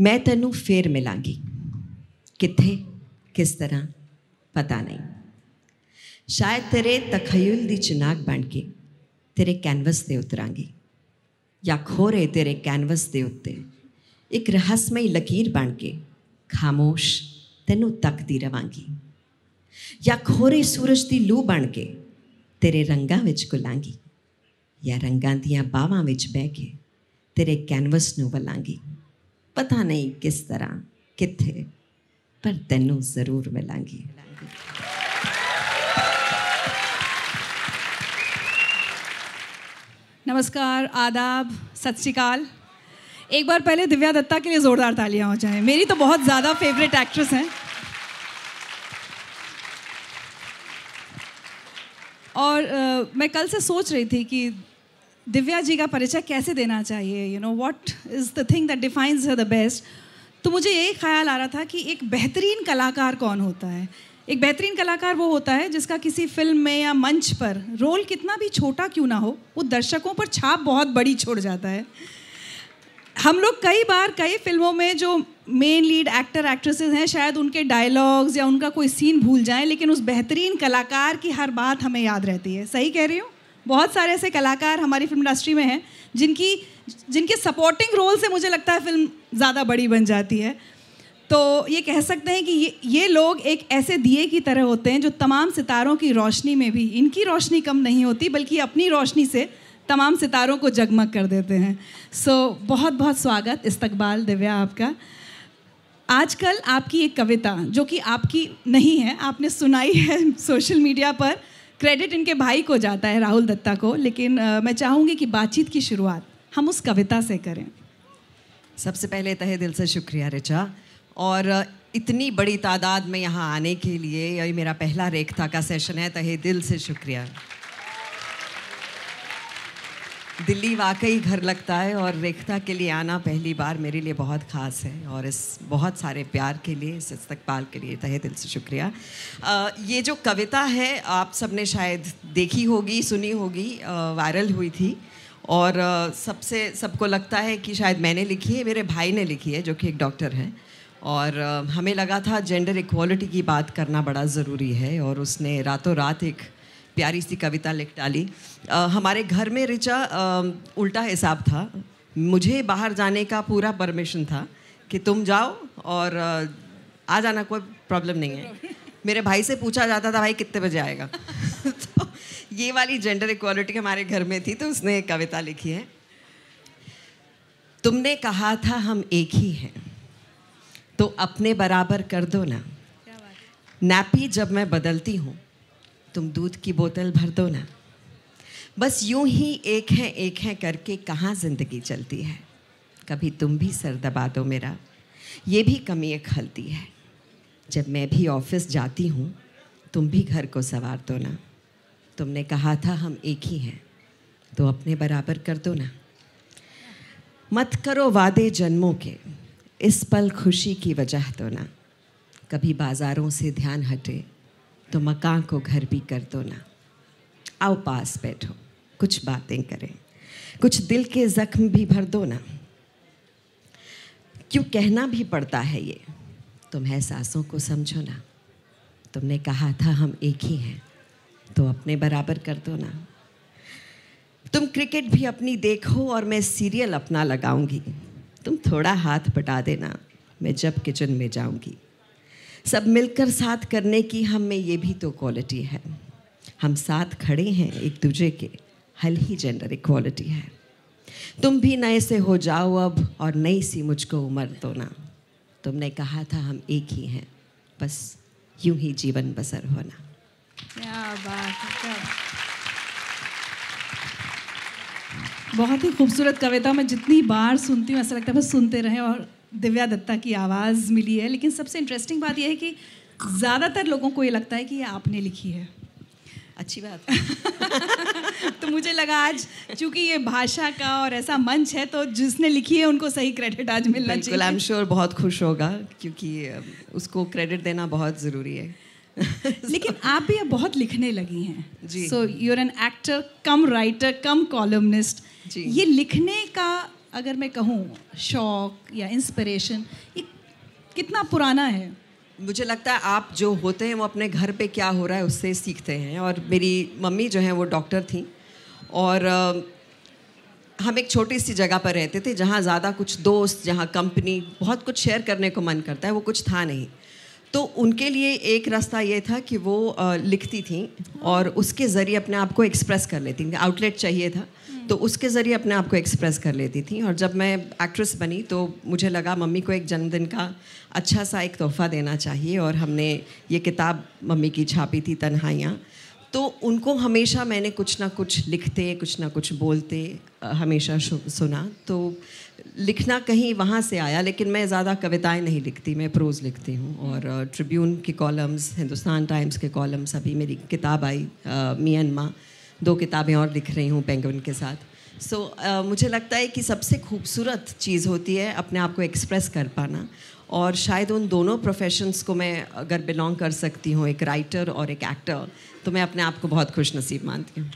ਮੈਂ ਤੈਨੂੰ ਫੇਰ ਮਿਲਾਂਗੀ। ਕਿੱਥੇ? ਕਿਸ ਤਰ੍ਹਾਂ? ਪਤਾ ਨਹੀਂ। ਸ਼ਾਇਦ ਤੇਰੇ ਤਖਯਲ ਦੀ ਚਿਨਾਕ ਬਣ ਕੇ ਤੇਰੇ ਕੈਨਵਸ ਤੇ ਉਤਰਾਂਗੀ ਜਾਂ ਖੋਰੇ ਤੇਰੇ ਕੈਨਵਸ ਦੇ ਉੱਤੇ। ਇੱਕ ਰਹੱਸਮਈ ਲਕੀਰ ਬਣ ਕੇ ਖਾਮੋਸ਼ ਤੈਨੂੰ ਤੱਕਦੀ ਰਵਾਂਗੀ। ਜਾਂ ਖੋਰੇ ਸੂਰਜ ਦੀ ਲੂ ਬਣ ਕੇ ਤੇਰੇ ਰੰਗਾਂ ਵਿੱਚ ਗੁਲਾਂਗੀ ਜਾਂ ਰੰਗਾਂ ਦੀਆਂ ਬਾਹਾਂ ਵਿੱਚ ਬਹਿ ਕੇ ਤੇਰੇ ਕੈਨਵਸ ਨੂੰ ਵਲਾਂਗੀ ਪਤਾ ਨਹੀਂ ਕਿਸ ਤਰ੍ਹਾਂ ਕਿੱਥੇ ਪਰ ਤੈਨੂੰ ਜ਼ਰੂਰ ਮਿਲਾਂਗੀ नमस्कार आदाब सत श्रीकाल एक बार पहले दिव्या दत्ता के लिए ज़ोरदार तालियां हो जाएं मेरी तो बहुत ज़्यादा फेवरेट एक्ट्रेस हैं और अ, मैं कल से सोच रही थी कि दिव्या जी का परिचय कैसे देना चाहिए? You know what is the thing that defines the best तो मुझे यही ख्याल आ रहा था कि एक बेहतरीन कलाकार कौन होता है? एक बेहतरीन कलाकार वो होता है जिसका किसी फ़िल्म में या मंच पर रोल कितना भी छोटा क्यों ना हो, वो दर्शकों पर छाप बहुत बड़ी छोड़ जाता है। हम लोग कई बार कई फ़िल्मों में जो मेन लीड एक्टर एक्ट्रेसेस हैं, शायद उनके डायलॉग्स या उनका कोई सीन भूल जाएँ, लेकिन उस बेहतरीन कलाकार की हर बात हमें याद रहती है। सही कह रही हूँ? बहुत सारे ऐसे कलाकार हमारी फ़िल्म इंडस्ट्री में हैं जिनकी जिनके सपोर्टिंग रोल से मुझे लगता है फ़िल्म ज़्यादा बड़ी बन जाती है। तो ये कह सकते हैं कि ये ये लोग एक ऐसे दिए की तरह होते हैं जो तमाम सितारों की रोशनी में भी इनकी रोशनी कम नहीं होती बल्कि अपनी रोशनी से तमाम सितारों को जगमग कर देते हैं। सो so, बहुत बहुत स्वागत इस्तकबाल दिव्या आपका। आजकल आपकी एक कविता जो कि आपकी नहीं है आपने सुनाई है सोशल मीडिया पर क्रेडिट इनके भाई को जाता है राहुल दत्ता को लेकिन आ, मैं चाहूँगी कि बातचीत की शुरुआत हम उस कविता से करें। सबसे पहले तहे दिल से शुक्रिया रिचा। और इतनी बड़ी तादाद में यहाँ आने के लिए यही मेरा पहला रेखता का सेशन है तहे दिल से शुक्रिया। दिल्ली वाकई घर लगता है और रेखता के लिए आना पहली बार मेरे लिए बहुत ख़ास है और इस बहुत सारे प्यार के लिए इस इस्तकबाल के लिए तहे दिल से शुक्रिया। अ, ये जो कविता है आप सबने शायद देखी होगी सुनी होगी वायरल हुई थी और अ, सबसे सबको लगता है कि शायद मैंने लिखी है मेरे भाई ने लिखी है जो कि एक डॉक्टर हैं और अ, हमें लगा था जेंडर इक्वालिटी की बात करना बड़ा ज़रूरी है और उसने रातों रात एक प्यारी सी कविता लिख डाली। हमारे घर में रिचा उल्टा हिसाब था। मुझे बाहर जाने का पूरा परमिशन था कि तुम जाओ और आ जाना कोई प्रॉब्लम नहीं है। मेरे भाई से पूछा जाता था भाई कितने बजे आएगा? तो ये वाली जेंडर इक्वालिटी हमारे घर में थी तो उसने एक कविता लिखी है। तुमने कहा था हम एक ही हैं तो अपने बराबर कर दो ना। नैपी जब मैं बदलती हूँ तुम दूध की बोतल भर दो ना। बस यूँ ही एक है एक है करके कहाँ ज़िंदगी चलती है। कभी तुम भी सर दबा दो मेरा, ये भी कमी एक खलती है। जब मैं भी ऑफ़िस जाती हूँ, तुम भी घर को संवार दो ना। तुमने कहा था हम एक ही हैं तो अपने बराबर कर दो ना। मत करो वादे जन्मों के, इस पल खुशी की वजह दो ना। कभी बाजारों से ध्यान हटे तो मकान को घर भी कर दो ना। आओ पास बैठो, कुछ बातें करें। कुछ दिल के जख्म भी भर दो ना। क्यों कहना भी पड़ता है ये? तुम एहसासों को समझो ना। तुमने कहा था हम एक ही हैं तो अपने बराबर कर दो ना। तुम क्रिकेट भी अपनी देखो और मैं सीरियल अपना लगाऊँगी। तुम थोड़ा हाथ बटा देना, मैं जब किचन में जाऊँगी। सब मिलकर साथ करने की हम में ये भी तो क्वालिटी है। हम साथ खड़े हैं एक दूसरे के, हल ही जेंडर इक्वालिटी है। तुम भी नए से हो जाओ अब, और नई सी मुझको उम्र दो ना। तुमने कहा था हम एक ही हैं, बस यूँ ही जीवन बसर होना। क्या बात। बहुत ही खूबसूरत कविता मैं जितनी बार सुनती हूँ, ऐसा लगता है बस सुनते रहें और दिव्या दत्ता की आवाज़ मिली है। लेकिन सबसे इंटरेस्टिंग बात यह है कि ज़्यादातर लोगों को ये लगता है कि ये आपने लिखी है। अच्छी बात है। तो मुझे लगा आज चूँकि ये भाषा का और ऐसा मंच है तो जिसने लिखी है उनको सही क्रेडिट आज मिलना बिल्कुल आई एम चाहिए श्योर बहुत खुश होगा क्योंकि उसको क्रेडिट देना बहुत ज़रूरी है। लेकिन आप भी अब बहुत लिखने लगी हैं। जी। So you're an actor cum writer cum columnist ये लिखने का अगर मैं कहूँ, शौक या इंस्पिरेशन ये कितना पुराना है? मुझे लगता है आप जो होते हैं, वो अपने घर पे क्या हो रहा है, उससे सीखते हैं। और मेरी मम्मी जो है, वो डॉक्टर थी। और हम एक छोटी सी जगह पर रहते थे, जहाँ ज़्यादा कुछ दोस्त, जहाँ कंपनी, बहुत कुछ शेयर करने को मन करता है, वो कुछ था नहीं। तो उनके लिए एक रास्ता ये था कि वो लिखती थी और उसके ज़रिए अपने आप को एक्सप्रेस कर लेती थी। आउटलेट चाहिए था तो उसके ज़रिए अपने आप को एक्सप्रेस कर लेती थी। और जब मैं एक्ट्रेस बनी तो मुझे लगा मम्मी को एक जन्मदिन का अच्छा सा एक तोहफ़ा देना चाहिए और हमने ये किताब मम्मी की छापी थी तन्हाइयाँ। तो उनको हमेशा मैंने कुछ ना कुछ लिखते, कुछ ना कुछ बोलते हमेशा सुना। तो लिखना कहीं वहाँ से आया, लेकिन मैं ज़्यादा कविताएँ नहीं लिखती, मैं प्रोज़ लिखती हूँ। और ट्रिब्यून के कॉलम्स हिंदुस्तान टाइम्स के कॉलम्स अभी मेरी किताब आई मियनमा दो किताबें और लिख रही हूँ पेंगुइन के साथ। सो मुझे लगता है कि सबसे खूबसूरत चीज़ होती है अपने आप को एक्सप्रेस कर पाना। और शायद उन दोनों प्रोफेशंस को मैं अगर बिलोंग कर सकती हूँ, एक राइटर और एक एक्टर तो मैं अपने आप को बहुत खुश नसीब मानती हूँ।